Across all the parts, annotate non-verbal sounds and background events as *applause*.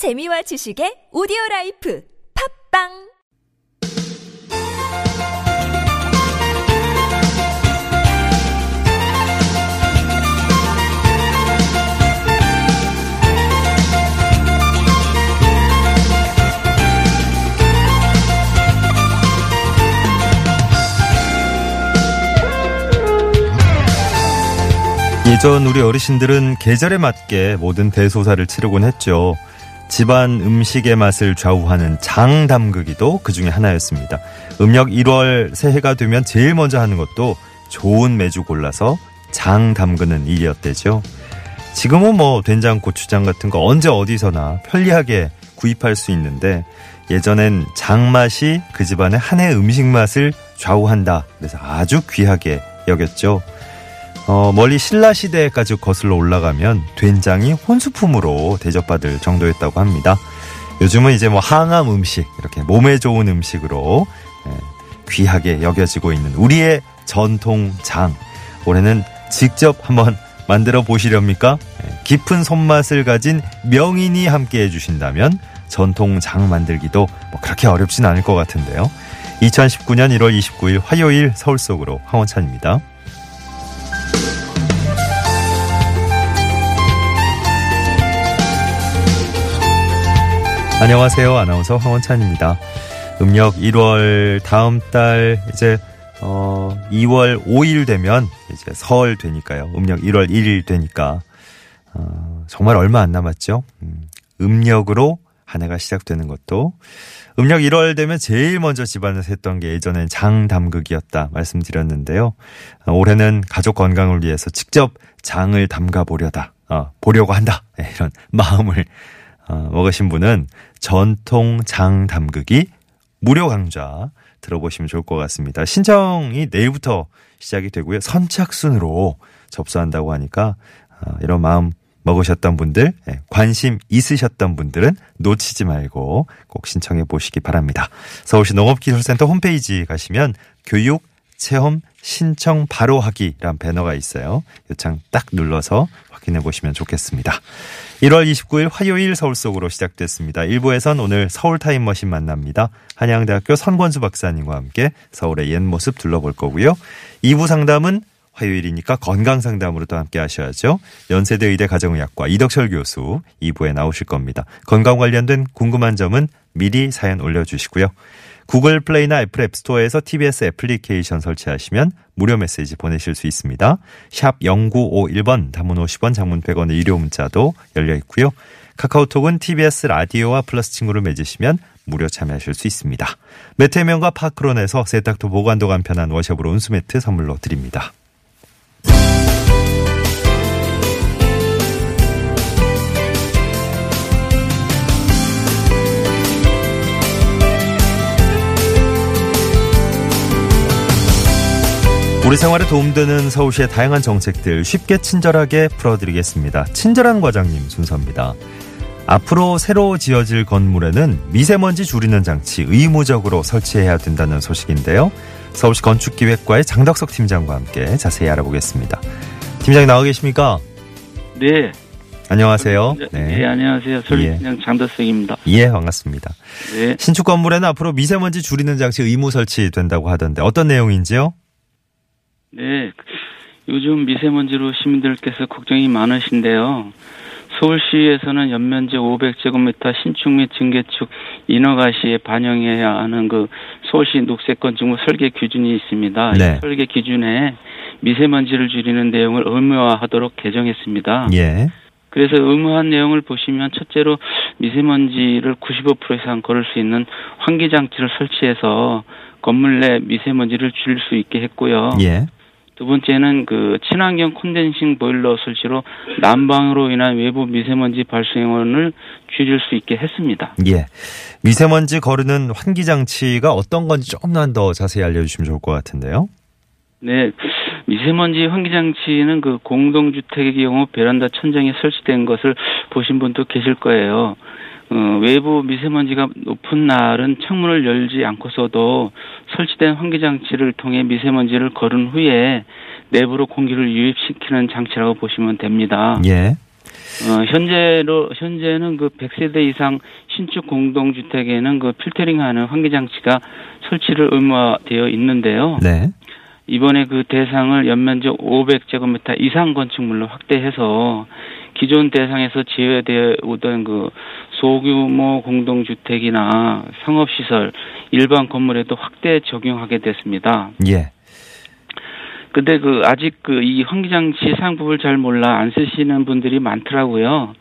재미와 지식의 오디오 라이프 팝빵 예전 우리 어르신들은 계절에 맞게 모든 대소사를 치르곤 했죠. 집안 음식의 맛을 좌우하는 장 담그기도 그 중에 하나였습니다. 음력 1월 새해가 되면 제일 먼저 하는 것도 좋은 매주 골라서 장 담그는 일이었대죠. 지금은 뭐 된장, 고추장 같은 거 언제 어디서나 편리하게 구입할 수 있는데 예전엔 장맛이 그 집안의 한 해 음식 맛을 좌우한다. 그래서 아주 귀하게 여겼죠. 어, 멀리 신라 시대까지 거슬러 올라가면 된장이 혼수품으로 대접받을 정도였다고 합니다. 요즘은 이제 뭐 항암 음식, 이렇게 몸에 좋은 음식으로 예, 귀하게 여겨지고 있는 우리의 전통 장. 올해는 직접 한번 만들어 보시렵니까? 예, 깊은 손맛을 가진 명인이 함께 해주신다면 전통 장 만들기도 뭐 그렇게 어렵진 않을 것 같은데요. 2019년 1월 29일 화요일 서울 속으로 황원찬입니다. 안녕하세요. 아나운서 황원찬입니다. 음력 1월 다음 달 이제 어 2월 5일 되면 이제 설 되니까요. 음력 1월 1일 되니까 어 정말 얼마 안 남았죠. 음, 음력으로 한 해가 시작되는 것도 음력 1월 되면 제일 먼저 집안에서 했던 게 예전엔 장 담그기였다 말씀드렸는데요. 어, 올해는 가족 건강을 위해서 직접 장을 담가 보려다 어, 보려고 한다 네, 이런 마음을 어, 먹으신 분은 전통 장 담그기 무료 강좌 들어보시면 좋을 것 같습니다. 신청이 내일부터 시작이 되고요. 선착순으로 접수한다고 하니까 어, 이런 마음 먹으셨던 분들, 예, 관심 있으셨던 분들은 놓치지 말고 꼭 신청해 보시기 바랍니다. 서울시 농업기술센터 홈페이지 가시면 교육, 체험, 신청 바로 하기란 배너가 있어요. 요창 딱 눌러서 확인해 보시면 좋겠습니다. 1월 29일 화요일 서울 속으로 시작됐습니다. 1부에선 오늘 서울 타임머신 만납니다. 한양대학교 선권수 박사님과 함께 서울의 옛 모습 둘러볼 거고요. 2부 상담은 화요일이니까 건강 상담으로 또 함께 하셔야죠. 연세대 의대 가정의학과 이덕철 교수 2부에 나오실 겁니다. 건강 관련된 궁금한 점은 미리 사연 올려주시고요. 구글 플레이나 애플 앱스토어에서 TBS 애플리케이션 설치하시면 무료 메시지 보내실 수 있습니다. 샵 0951번 단문 50원 장문 100원의 유료 문자도 열려 있고요. 카카오톡은 TBS 라디오와 플러스 친구를 맺으시면 무료 참여하실 수 있습니다. 매태명과 파크론에서 세탁도 보관도 간편한 워셔브로 온수매트 선물로 드립니다. 우리 생활에 도움되는 서울시의 다양한 정책들 쉽게 친절하게 풀어드리겠습니다. 친절한 과장님 순서입니다. 앞으로 새로 지어질 건물에는 미세먼지 줄이는 장치 의무적으로 설치해야 된다는 소식인데요. 서울시 건축기획과의 장덕석 팀장과 함께 자세히 알아보겠습니다. 팀장님 나와 계십니까? 네. 안녕하세요. 네, 네 안녕하세요. 서울시장 예. 장덕석입니다. 예, 반갑습니다. 네. 신축 건물에는 앞으로 미세먼지 줄이는 장치 의무 설치된다고 하던데 어떤 내용인지요? 네. 요즘 미세먼지로 시민들께서 걱정이 많으신데요. 서울시에서는 연면적 500제곱미터 신축 및 증개축 인허가시에 반영해야 하는 그 서울시 녹색 건축물 설계 기준이 있습니다. 네. 이 설계 기준에 미세먼지를 줄이는 내용을 의무화하도록 개정했습니다. 예. 그래서 의무한 내용을 보시면 첫째로 미세먼지를 95% 이상 걸을 수 있는 환기 장치를 설치해서 건물 내 미세먼지를 줄일 수 있게 했고요. 예. 두 번째는 그 친환경 콘덴싱 보일러 설치로 난방으로 인한 외부 미세먼지 발생원을 줄일 수 있게 했습니다. 예. 미세먼지 거르는 환기 장치가 어떤 건지 조금만 더 자세히 알려 주시면 좋을 것 같은데요. 네. 미세먼지 환기 장치는 그 공동주택의 경우 베란다 천장에 설치된 것을 보신 분도 계실 거예요. 어, 외부 미세먼지가 높은 날은 창문을 열지 않고서도 설치된 환기장치를 통해 미세먼지를 거른 후에 내부로 공기를 유입시키는 장치라고 보시면 됩니다. 예. 어, 현재로 현재는 그 100세대 이상 신축 공동주택에는 그 필터링하는 환기 장치가 설치를 의무화되어 있는데요. 네. 이번에 그 대상을 연면적 500제곱미터 이상 건축물로 확대해서 기존 대상에서 제외되어 오던 그 소규모 공동주택이나 상업시설, 일반 건물에도 확대 적용하게 됐습니다. 예. 근데 그 아직 그 이 환기장치 사용법을 잘 몰라 안 쓰시는 분들이 많더라고요.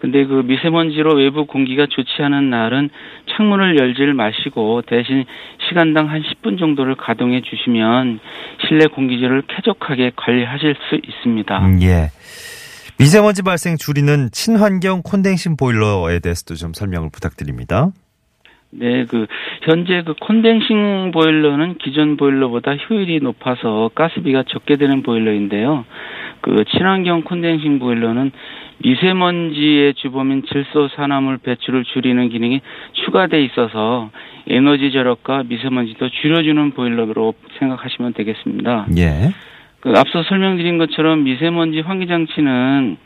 근데 그 미세먼지로 외부 공기가 좋지 않은 날은 창문을 열질 마시고 대신 시간당 한 10분 정도를 가동해 주시면 실내 공기질을 쾌적하게 관리하실 수 있습니다. 음, 예. 미세먼지 발생 줄이는 친환경 콘덴싱 보일러에 대해서도 좀 설명을 부탁드립니다. 네, 그 현재 그 콘덴싱 보일러는 기존 보일러보다 효율이 높아서 가스비가 적게 되는 보일러인데요. 그 친환경 콘덴싱 보일러는 미세먼지의 주범인 질소 산화물 배출을 줄이는 기능이 추가돼 있어서 에너지 절약과 미세먼지도 줄여주는 보일러로 생각하시면 되겠습니다. 예. 그 앞서 설명드린 것처럼 미세먼지 환기 장치는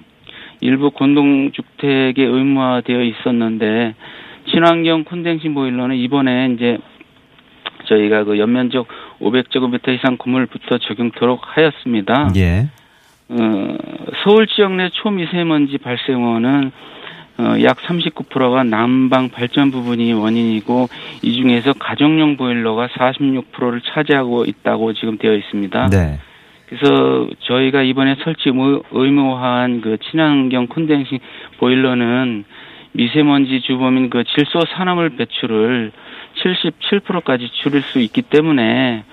일부 공동주택에 의무화되어 있었는데 친환경 콘덴싱 보일러는 이번에 이제 저희가 그 연면적 500제곱미터 이상 건물부터 적용토록 하였습니다. 예. 어, 서울 지역 내 초미세먼지 발생원은 어, 약 39%가 난방 발전 부분이 원인이고 이 중에서 가정용 보일러가 46%를 차지하고 있다고 지금 되어 있습니다. 네. 그래서 저희가 이번에 설치 의무- 의무화한 그 친환경 콘덴싱 보일러는 미세먼지 주범인 그 질소 산화물 배출을 77%까지 줄일 수 있기 때문에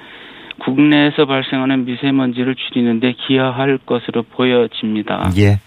국내에서 발생하는 미세먼지를 줄이는데 기여할 것으로 보여집니다. 예.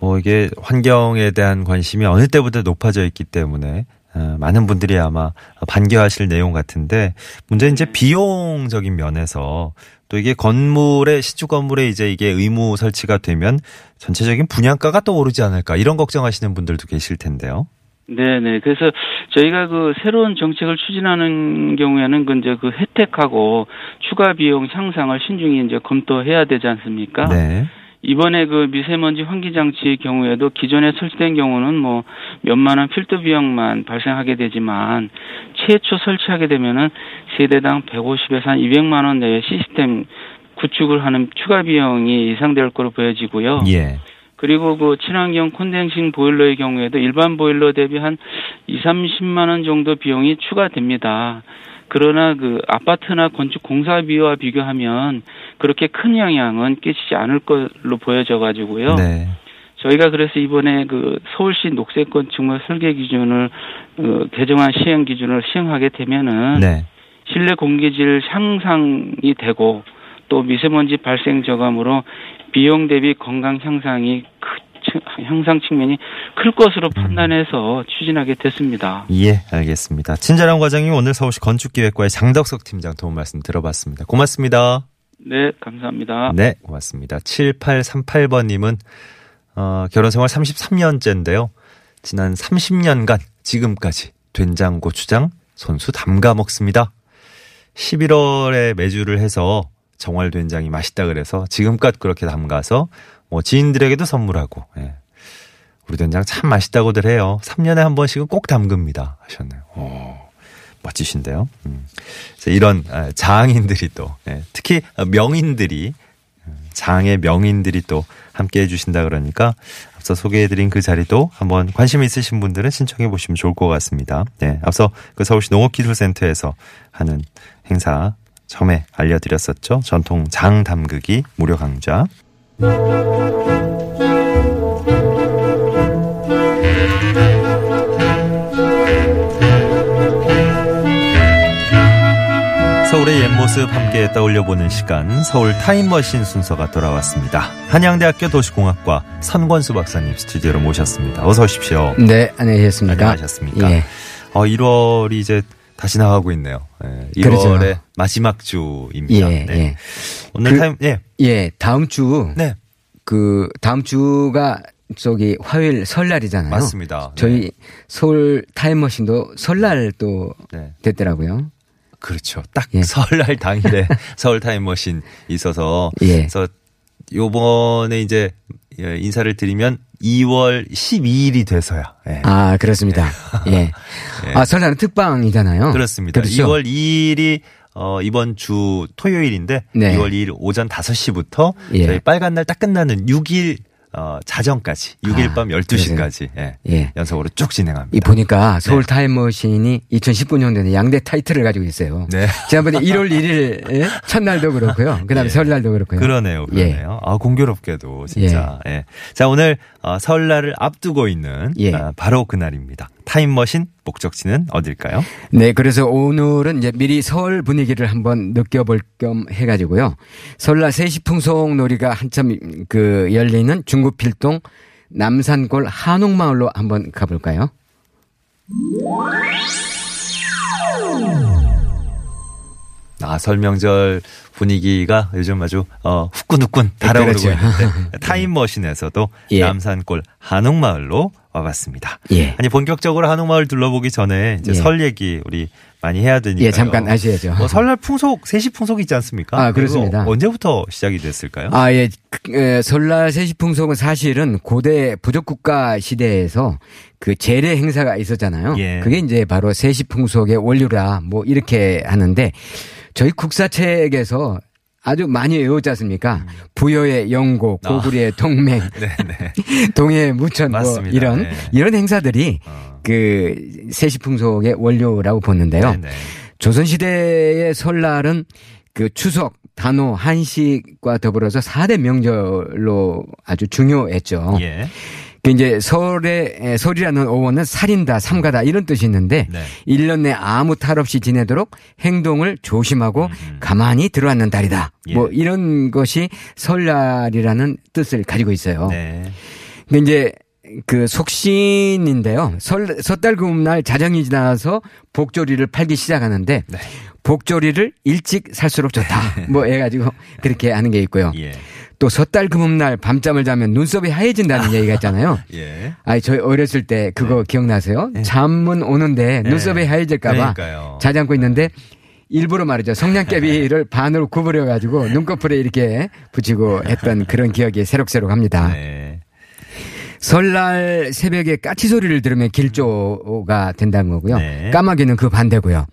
뭐 이게 환경에 대한 관심이 어느 때보다 높아져 있기 때문에 어, 많은 분들이 아마 반겨하실 내용 같은데 문제는 이제 비용적인 면에서 또 이게 건물에 시주 건물에 이제 이게 의무 설치가 되면 전체적인 분양가가 또 오르지 않을까 이런 걱정하시는 분들도 계실 텐데요. 네네. 그래서 저희가 그 새로운 정책을 추진하는 경우에는 그 이제 그 혜택하고 추가 비용 향상을 신중히 이제 검토해야 되지 않습니까? 네. 이번에 그 미세먼지 환기 장치의 경우에도 기존에 설치된 경우는 뭐 몇만 원 필터 비용만 발생하게 되지만 최초 설치하게 되면은 세대당 150에서 한 200만 원 내외 시스템 구축을 하는 추가 비용이 예상될 거로 보여지고요. 예. 그리고 그 친환경 콘덴싱 보일러의 경우에도 일반 보일러 대비 한 2, 30만 원 정도 비용이 추가됩니다. 그러나 그 아파트나 건축 공사비와 비교하면 그렇게 큰 영향은 끼치지 않을 걸로 보여져 가지고요. 네. 저희가 그래서 이번에 그 서울시 녹색 건축물 설계 기준을 어, 개정한 시행 기준을 시행하게 되면은 네. 실내 공기질 향상이 되고 또 미세먼지 발생 저감으로 비용 대비 건강 향상이 향상 측면이 클 것으로 판단해서 추진하게 됐습니다. 예, 알겠습니다. 친절한 과장님 오늘 서울시 건축기획과의 장덕석 팀장 도움 말씀 들어봤습니다. 고맙습니다. 네, 감사합니다. 네, 고맙습니다. 7838번님은, 어, 결혼 생활 33년째인데요. 지난 30년간 지금까지 된장, 고추장, 손수 담가 먹습니다. 11월에 매주를 해서 정월 된장이 맛있다 그래서 지금껏 그렇게 담가서 뭐 지인들에게도 선물하고, 예. 우리 된장 참 맛있다고들 해요. 3년에 한 번씩은 꼭 담급니다. 하셨네요. 오, 멋지신데요. 음. 이런 아, 장인들이 또, 예, 특히 명인들이, 음, 장의 명인들이 또 함께 해주신다 그러니까 앞서 소개해드린 그 자리도 한번 관심 있으신 분들은 신청해 보시면 좋을 것 같습니다. 네, 앞서 그 서울시 농업기술센터에서 하는 행사 처음에 알려드렸었죠. 전통 장 담그기 무료 강좌. 서울의 옛 모습 함께 떠올려보는 시간 서울 타임머신 순서가 돌아왔습니다. 한양대학교 도시공학과 선권수 박사님 스튜디오로 모셨습니다. 어서 오십시오. 네, 안녕하셨습니까? 안녕하셨습니까? 예. 어, 1월이 이제 다시 나가고 있네요. 예, 1월의 그렇죠. 마지막 주입니다. 예, 네. 예. 오늘 그- 타임 예. 예, 다음 주, 네. 그, 다음 주가 저기 화요일 설날이잖아요. 맞습니다. 네. 저희 서울 타임머신도 설날 또 네. 됐더라고요. 그렇죠. 딱 예. 설날 *laughs* 당일에 서울 타임머신 있어서 예. 그래서 요번에 이제 예, 인사를 드리면 2월 12일이 돼서야. 예. 아, 그렇습니다. 예. 아, 설날은 특방이잖아요. 그렇습니다. 그렇죠? 2월 2일이 어, 이번 주 토요일인데 네. 2월 2일 오전 5시부터 예. 저희 빨간 날 딱 끝나는 6일 어, 자정까지 6일 아, 밤 12시까지 예. 예. 연속으로 쭉 진행합니다. 이 보니까 서울 네. 타임머신이 2019년도에 양대 타이틀을 가지고 있어요. 네. 지난번에 1월 1일 예? 첫날도 그렇고요. 그다음에 *laughs* 예. 설날도 그렇고요. 그러네요, 예. 그러네요. 아 공교롭게도 진짜. 예. 자 오늘 어, 설날을 앞두고 있는 예. 아, 바로 그날입니다. 타임머신 목적지는 어딜까요? 네, 그래서 오늘은 이제 미리 설 분위기를 한번 느껴볼 겸 해가지고요. 설날 세시풍속 놀이가 한참 그 열리는 중구 필동 남산골 한옥마을로 한번 가볼까요? 아 설명절 분위기가 요즘 아주 어, 후끈후끈 달아오르고 그렇죠. 있는데 *laughs* 타임머신에서도 예. 남산골 한옥마을로 와봤습니다. 예. 아니 본격적으로 한옥마을 둘러보기 전에 이제 예. 설 얘기 우리 많이 해야 되니까 예, 잠깐 하셔야죠. 뭐 설날 풍속 세시 풍속 있지 않습니까? 아, 그렇습니다. 언제부터 시작이 됐을까요? 아, 예. 그, 에, 설날 세시 풍속은 사실은 고대 부족국가 시대에서 그 제례 행사가 있었잖아요. 예. 그게 이제 바로 세시 풍속의 원류라 뭐 이렇게 하는데 저희 국사책에서 아주 많이 외웠지 않습니까? 부여의 영고, 아. 고구려의 동맹, 네네. 동해의 무천 뭐. 이런 네. 이런 행사들이 어. 그 세시풍속의 원료라고 보는데요. 네네. 조선시대의 설날은 그 추석, 단오, 한식과 더불어서 4대 명절로 아주 중요했죠. 예. 그 이제 설의, 에, 설이라는 어원은 살인다, 삼가다 이런 뜻이 있는데 네. 일 1년 내 아무 탈 없이 지내도록 행동을 조심하고 가만히 들어앉는 달이다. 음, 예. 뭐 이런 것이 설날이라는 뜻을 가지고 있어요. 네. 근데 이제 그 속신인데요. 설, 섣달 금 날 자정이 지나서 복조리를 팔기 시작하는데 네. 복조리를 일찍 살수록 좋다. *laughs* 뭐 해가지고 그렇게 하는 게 있고요. 예. 또 섣달 금음날 밤잠을 자면 눈썹이 하얘진다는 얘기가 있잖아요. *laughs* 예. 아니 저희 어렸을 때 그거 기억나세요? 잠은 오는데 눈썹이 네. 하얘질까봐. 자지 않고 있는데 일부러 말이죠. 성냥개비를 *laughs* 반으로 구부려 가지고 눈꺼풀에 이렇게 붙이고 했던 그런 기억이 새록새록합니다. 네. 설날 새벽에 까치 소리를 들으면 길조가 된다는 거고요. 네. 까마귀는 그 반대고요.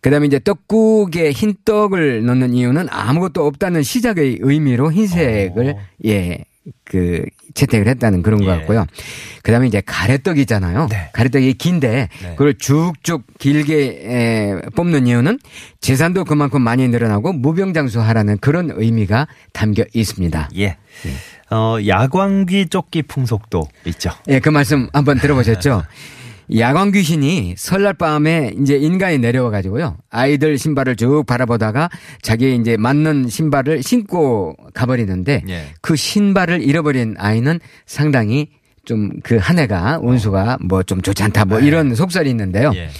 그다음에 이제 떡국에 흰 떡을 넣는 이유는 아무것도 없다는 시작의 의미로 흰색을 어. 예. 그 채택을 했다는 그런 것 예. 같고요. 그다음에 이제 가래떡이잖아요. 네. 가래떡이 긴데 네. 그걸 쭉쭉 길게 에, 뽑는 이유는 재산도 그만큼 많이 늘어나고 무병장수하라는 그런 의미가 담겨 있습니다. 예. 어, 야광귀 쫓기 풍속도 있죠. 예, 그 말씀 한번 들어보셨죠? *laughs* 야광 귀신이 설날 밤에 이제 인간이 내려와 가지고요. 아이들 신발을 쭉 바라보다가 자기 이제 맞는 신발을 신고 가버리는데 예. 그 신발을 잃어버린 아이는 상당히 좀 그 한 해가 운수가 뭐 좀 좋지 않다 뭐 이런 속설이 있는데요. 예.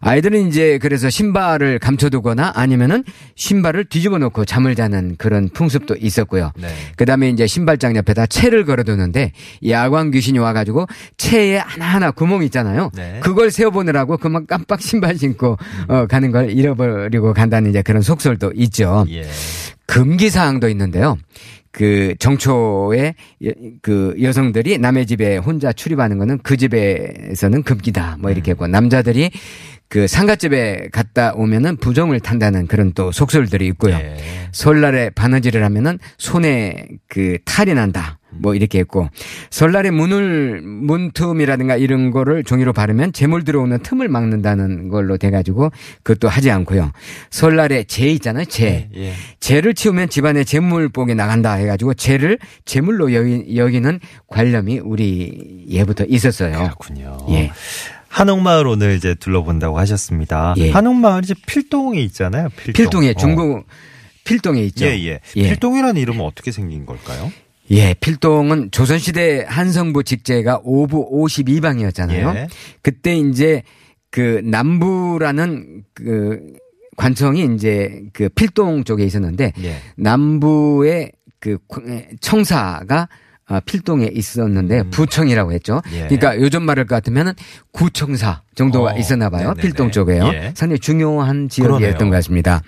아이들은 이제 그래서 신발을 감춰두거나 아니면은 신발을 뒤집어 놓고 잠을 자는 그런 풍습도 있었고요. 네. 그 다음에 이제 신발장 옆에다 채를 걸어두는데 야광 귀신이 와가지고 채에 하나하나 구멍이 있잖아요. 네. 그걸 세워보느라고 그만 깜빡 신발 신고 어, 가는 걸 잃어버리고 간다는 이제 그런 속설도 있죠. 예. 금기 사항도 있는데요. 그 정초에 여- 그 여성들이 남의 집에 혼자 출입하는 거는 그 집에서는 금기다. 뭐 이렇게 했고 남자들이 그 상가집에 갔다 오면은 부정을 탄다는 그런 또 속설들이 있고요. 예. 설날에 바느질을 하면은 손에 그 탈이 난다. 뭐 이렇게 했고 설날에 문을 문틈이라든가 이런 거를 종이로 바르면 재물 들어오는 틈을 막는다는 걸로 돼가지고 그것도 하지 않고요. 설날에 재 있잖아요. 재. 예. 재를 치우면 집안에 재물복이 나간다 해가지고 재를 재물로 여기, 여기 는 관념이 우리 예부터 있었어요. 그렇군요. 예. 한옥마을 오늘 이제 둘러본다고 하셨습니다. 예. 한옥마을 이제 필동에 있잖아요. 필동. 필동에 어. 중국 필동에 있죠. 예, 예. 예. 필동이라는 이름은 어떻게 생긴 걸까요? 예, 필동은 조선시대 한성부 직제가 오부 52방이었잖아요. 예. 그때 이제 그 남부라는 그 관청이 이제 그 필동 쪽에 있었는데 예. 남부의 그 청사가 어, 필동에 있었는데 부청이라고 했죠. 음. 예. 그러니까 요즘 말을 같으면은 구청사 정도가 어, 있었나 봐요. 네네네. 필동 쪽에요. 예. 상당히 중요한 지역이었던. 것 같습니다.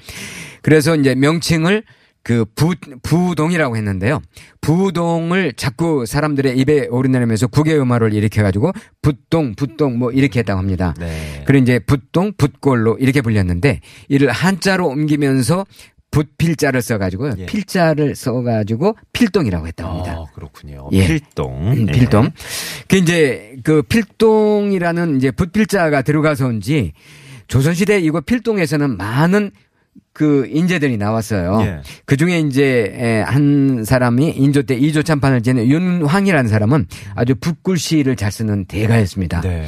그래서 이제 명칭을 그 부, 부동이라고 했는데요. 부동을 자꾸 사람들의 입에 오르내리면서 국외 음화를 일으켜가지고 붓동, 붓동 뭐 이렇게 했다고 합니다. 네. 그리고 이제 붓동, 붓골로 이렇게 불렸는데 이를 한자로 옮기면서 붓필자를 써가지고요. 예. 필자를 써가지고 필동이라고 했다고 합니다. 아, 그렇군요. 예. 필동. 음, 예. 필동. 그 이제 그 필동이라는 이제 붓필자가 들어가서인지 조선시대 이거 필동에서는 많은 그 인재들이 나왔어요. 예. 그 중에 이제 에, 한 사람이 인조 때 이조 참판을 지낸 윤황이라는 사람은 아주 붓글씨를 잘 쓰는 대가였습니다. 네.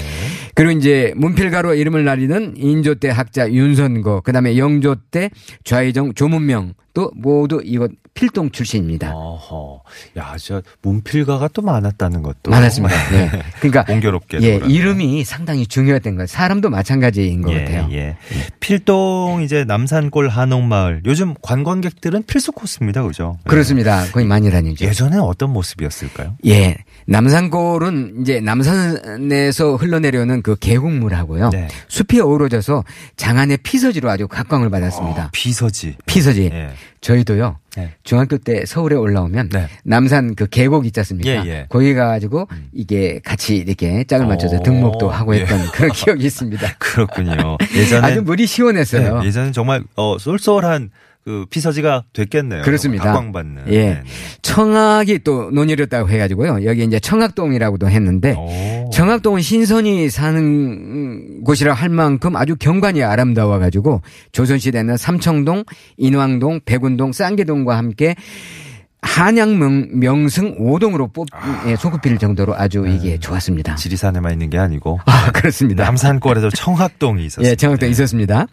그리고 이제 문필가로 이름을 날리는 인조 때 학자 윤선거, 그다음에 영조 때 좌의정 조문명 또 모두 이거 필동 출신입니다. 어허. 야, 저 문필가가 또 많았다는 것도 많았습니다. 네. *laughs* 그러니까 공교롭게도 예. 이름이 상당히 중요했던 거예요. 사람도 마찬가지인 것 예, 같아요. 예. 필동 이제 남산골 한옥마을 요즘 관광객들은 필수 코스입니다. 그죠? 예. 그렇습니다. 거의 많이 다니죠. 예전에 어떤 모습이었을까요? 예. 남산골은 이제 남산에서 흘러내려오는 그 계곡물하고요. 네. 숲이 어우러져서 장안의 피서지로 아주 각광을 받았습니다. 어, 비서지. 피서지. 예. 저희도요. 네. 중학교 때 서울에 올라오면 네. 남산 그 계곡 있지 않습니까? 예, 예. 거기 가가지고 이게 같이 이렇게 짝을 맞춰서 어, 등록도 하고 했던 예. 그런 기억이 있습니다. *laughs* 그렇군요. 예전에 아주 물이 시원했어요. 네, 예전에 정말 어 쏠쏠한 그 피서지가 됐겠네요. 그렇습니다. 각광받는. 예. 네, 청학이 또 논의렸다고 해가지고요. 여기 이제 청학동이라고도 했는데 네. 오. 청학동은 신선이 사는 곳이라 할 만큼 아주 경관이 아름다워가지고 조선시대는 삼청동, 인왕동, 백운동, 쌍계동과 함께 한양 명, 명승 5동으로 뽑, 예, 손꼽힐 정도로 아주 이게 좋았습니다. 지리산에만 있는 게 아니고 아, 그렇습니다. 남산골에도 청학동이 있었어요. 예, 청학동 있었습니다.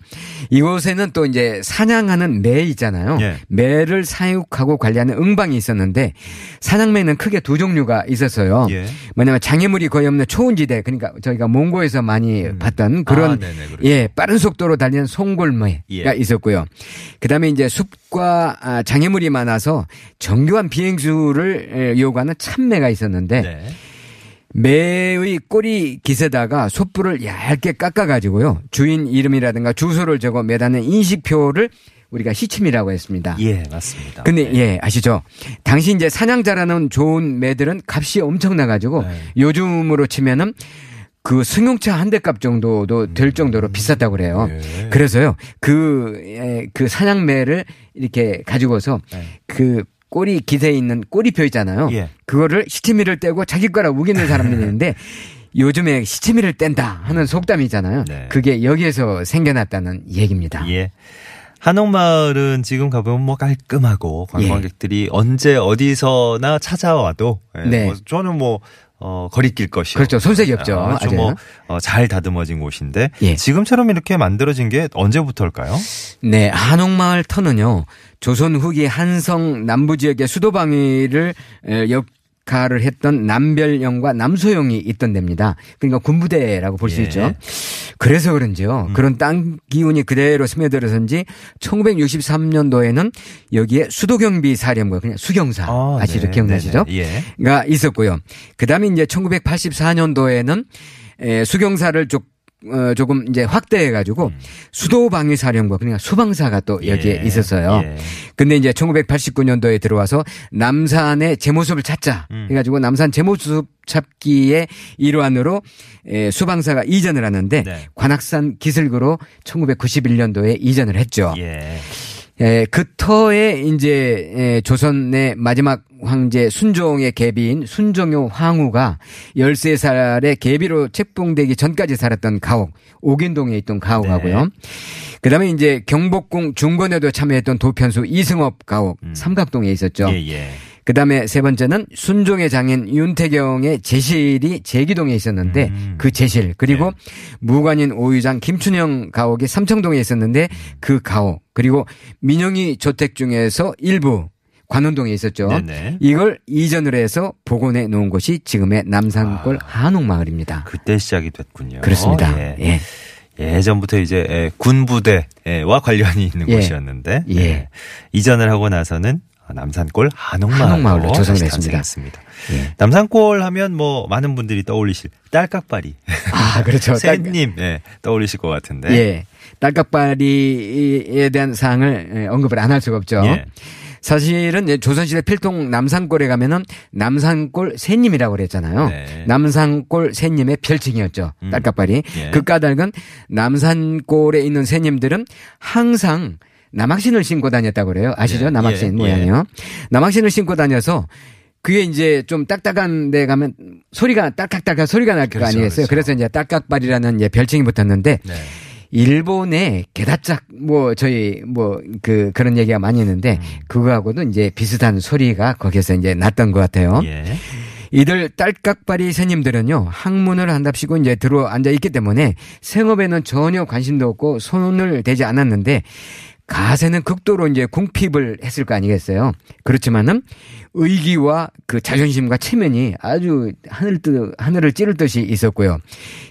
이곳에는 또 이제 사냥하는 매 있잖아요. 예. 매를 사육하고 관리하는 응방이 있었는데 사냥매는 크게 두 종류가 있었어요. 예. 뭐냐면 장애물이 거의 없는 초원지대 그러니까 저희가 몽고에서 많이 봤던 그런 아, 네네, 그렇죠. 예 빠른 속도로 달리는 송골매가 예. 있었고요. 그다음에 이제 숲과 아, 장애물이 많아서 정교한 비행수를 에, 요구하는 참매가 있었는데 네. 매의 꼬리 깃에다가 솥불을 얇게 깎아가지고요. 주인 이름이라든가 주소를 적어 매다는 인식표를 우리가 시침이라고 했습니다. 예, 맞습니다. 근데 네. 예 아시죠? 당시 이제 사냥 잘하는 좋은 매들은 값이 엄청나가지고 네. 요즘으로 치면은 그 승용차 한 대 값 정도도 될 정도로 비쌌다고 그래요. 음. 예. 그래서요 그, 에, 그 사냥매를 이렇게 가지고서 네. 그 꼬리 깃에 있는 꼬리표 있잖아요. 예. 그거를 시치미를 떼고 자기 거라 우기는 사람들이 *laughs* 있는데 요즘에 시치미를 뗀다 하는 속담이 있잖아요. 네. 그게 여기에서 생겨났다는 얘기입니다. 예. 한옥마을은 지금 가보면 뭐 깔끔하고 관광객들이 언제 어디서나 찾아와도 예, 네. 뭐 저는 뭐 어, 거리낄 것이요. 그렇죠. 손색이 없죠. 아주 아주. 뭐, 어, 잘 다듬어진 곳인데 예. 지금처럼 이렇게 만들어진 게 언제부터일까요? 네, 한옥마을 터는요. 조선 후기 한성 남부 지역의 수도 방위를 에, 역할을 했던 남별영과 남소영이 있던 데입니다. 그러니까 군부대라고 볼수 예. 있죠. 그래서 그런지요. 그런 땅 기운이 그대로 스며들어서인지 1963년도에는 여기에 수도경비 사령부 그냥 수경사 아, 시죠 네, 기억나시죠? 네네. 예. 가 있었고요. 그다음에 이제 1984년도에는 에, 수경사를 쪽 어, 조금 이제 확대해가지고 수도방위사령부 그러니까 수방사가 또 여기에 음. 예. 있었어요. 예. 근데 이제 1989년도에 들어와서 남산의 제 모습을 찾자 음. 해가지고 남산 제 모습 찾기의 일환으로 에, 수방사가 이전을 하는데 네. 관악산 기슭으로 1991년도에 이전을 했죠. 예. 에, 그 터에 이제 에, 조선의 마지막 황제 순종의 계비인 순종요 황후가 13살의 계비로 책봉되기 전까지 살았던 가옥, 옥인동에 있던 가옥하고요. 네. 그다음에 이제 경복궁 중건에도 참여했던 도편수 이승업 가옥 삼각동에 있었죠. 음. 예, 예. 그 다음에 세 번째는 순종의 장인 윤태경의 제실이 제기동에 있었는데 음. 그 제실 그리고 네. 무관인 오유장 김춘영 가옥이 삼청동에 있었는데 그 가옥 그리고 민영이 저택 중에서 일부 관원동에 있었죠. 네네. 이걸 이전을 해서 복원해 놓은 곳이 지금의 남산골 한옥마을입니다. 그때 시작이 됐군요. 그렇습니다. 예. 예. 예전부터 이제 에, 군부대와 관련이 있는 예. 곳이었는데 예. 예. 이전을 하고 나서는 남산골 한옥마을로, 했습니다. 탄생했습니다. 예. 남산골 하면 뭐 많은 분들이 떠올리실 딸깍바리, 아, 그렇죠. *laughs* 딸- 새님 예, 떠올리실 것 같은데. 예. 딸깍바리에 대한 사항을 예, 언급을 안 할 수가 없죠. 예. 사실은 조선시대 필통 남산골에 가면은 남산골 새님이라고 그랬잖아요. 네. 남산골 새님의 별칭이었죠. 음. 딸깍발이. 예. 그 까닭은 남산골에 있는 새님들은 항상 남학신을 신고 다녔다고 그래요. 아시죠? 예, 남학신 예, 모양이요. 남학신을 신고 다녀서 그게 이제 좀 딱딱한 데 가면 소리가 딸깍딸깍 소리가 날거 그렇죠, 아니겠어요. 그렇죠. 그래서 이제 딸깍발이라는 이제 별칭이 붙었는데 네. 일본의 게다짝 뭐 저희 뭐 그 그런 얘기가 많이 있는데 음. 그거하고도 이제 비슷한 소리가 거기서 이제 났던 것 같아요. 예. 이들 딸깍발이 새님들은요 학문을 한답시고 이제 들어 앉아 있기 때문에 생업에는 전혀 관심도 없고 손을 대지 않았는데 가세는 극도로 이제 궁핍을 했을 거 아니겠어요. 그렇지만은 의기와 그 자존심과 체면이 아주 하늘 뜨 하늘을 찌를 듯이 있었고요.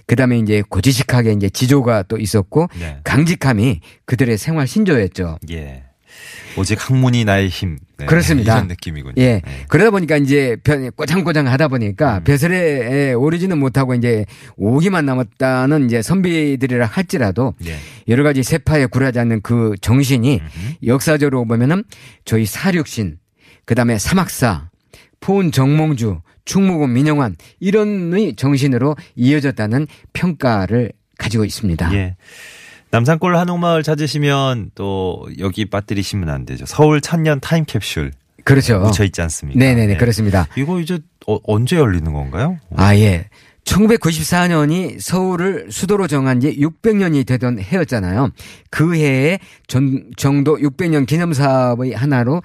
그 다음에 이제 고지식하게 이제 지조가 또 있었고 네. 강직함이 그들의 생활 신조였죠. 예. 오직 학문이 나의 힘. 네. 그렇습니다. 이런 느낌이군요. 예. 네. 그러다 보니까 이제 변- 꼬장꼬장 하다 음. 보니까 벼슬에 오르지는 못하고 이제 오기만 남았다는 이제 선비들이라 할지라도 예. 여러 가지 세파에 굴하지 않는 그 정신이 역사적으로 보면은 저희 사륙신, 그 다음에 사막사, 포은 정몽주, 충무공 민영환 이런 정신으로 이어졌다는 평가를 가지고 있습니다. 예. 남산골 한옥마을 찾으시면 또 여기 빠뜨리시면 안 되죠. 서울 천년 타임캡슐 그렇죠. 묻혀 있지 않습니까? 네네네 네. 그렇습니다. 이거 이제 어, 언제 열리는 건가요? 아, 예. 1994년이 서울을 수도로 정한 지 600년이 되던 해였잖아요. 그 해에 전, 정도 600년 기념 사업의 하나로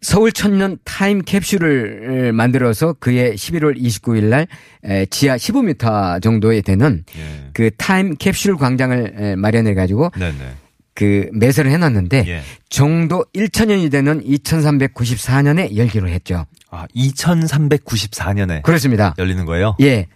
서울 천년 타임 캡슐을 만들어서 그해 11월 29일 날 에, 지하 15m 정도에 되는 예. 그 타임 캡슐 광장을 에, 마련해 가지고. 그 매설을 해놨는데 예. 정도 1천년이 되는 2394년에 열기로 했죠. 아, 2394년에 그렇습니다. 열리는 거예요? 예.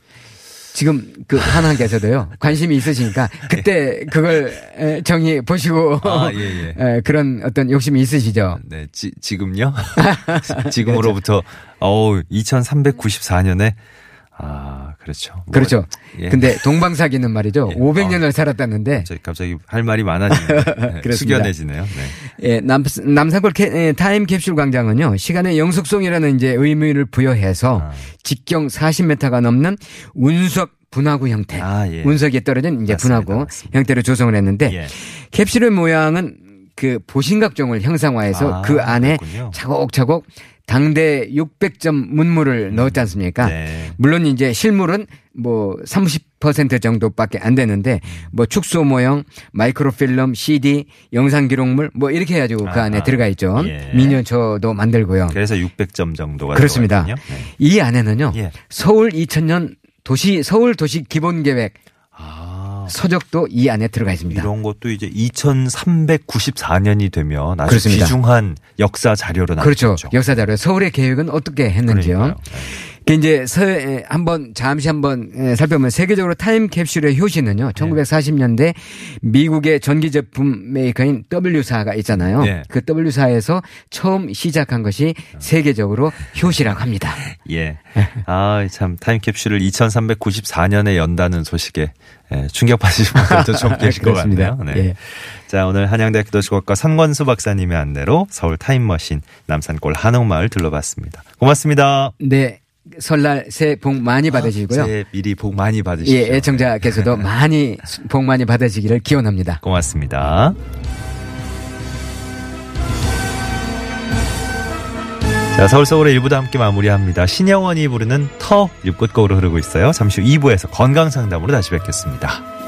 지금 그 하나님께서도요 관심이 있으시니까 그때 그걸 에, 정의 보시고 아, 예, 예. *laughs* 에, 그런 어떤 욕심이 있으시죠. 네, 지, 지금요? *laughs* 지금으로부터, 어우, 2394년에, 아, 그렇죠. 뭐, 그렇죠. 예. 근데 동방사기는 말이죠. *laughs* 예. 500년을 살았다는데 갑자기, 갑자기 할 말이 많아지네요. *laughs* 네, 그렇습니다. 숙연해지네요. 네. 예, 남, 남산골 캐, 에, 타임 캡슐 광장은요, 시간의 영속성이라는 이제 의미를 부여해서 아. 직경 40m가 넘는 운석 분화구 형태. 아, 예. 운석에 떨어진 이제 맞습니다. 분화구 맞습니다. 형태로 조성을 했는데 예. 캡슐의 모양은 그 보신각종을 형상화해서 아, 그 안에 그렇군요. 차곡차곡 당대 600점 문물을 넣었지 않습니까? 네. 물론 이제 실물은 뭐 30% 정도밖에 안 되는데 뭐 축소 모형, 마이크로필름, CD, 영상 기록물 뭐 이렇게 해가지고 그. 안에 들어가 있죠. 예. 미니어처도 만들고요. 그래서 600점 정도가 그렇습니다. 네. 이 안에는요. 예. 서울 2000년 도시 서울 도시 기본 계획 아, 서적도 이 안에 들어가 있습니다. 이런 것도 이제 2394년이 되면 아주 그렇습니다. 귀중한 역사 자료로 그렇죠. 남죠. 역사 자료 서울의 계획은 어떻게 했는지요. 그러니까요. 그 이제 서 한번 잠시 한번 에, 살펴보면 세계적으로 타임 캡슐의 효시는요. 1940년대 미국의 전기 제품 메이커인 W사가 있잖아요. 네. 그 W사에서 처음 시작한 것이 세계적으로 효시라고 합니다. *laughs* 예. 아, 참, 타임 캡슐을 2394년에 연다는 소식에 예, 충격받으신 *laughs* 분들도 좀 계실 것. 같네요. 네. 예. 자, 오늘 한양대학교 도시공학과 선권수 박사님의 안내로 서울 타임머신 남산골 한옥마을 둘러봤습니다. 고맙습니다. 네. 설날 새해 복 많이 받으시고요. 새해 미리 복 많이 받으시죠. 예, 애청자께서도 많이 복 많이 받으시기를 기원합니다. 고맙습니다. 자, 서울 서울의 일부도 함께 마무리합니다. 신영원이 부르는 터 6끝곡으로 흐르고 있어요. 잠시 후 2부에서 건강 상담으로 다시 뵙겠습니다.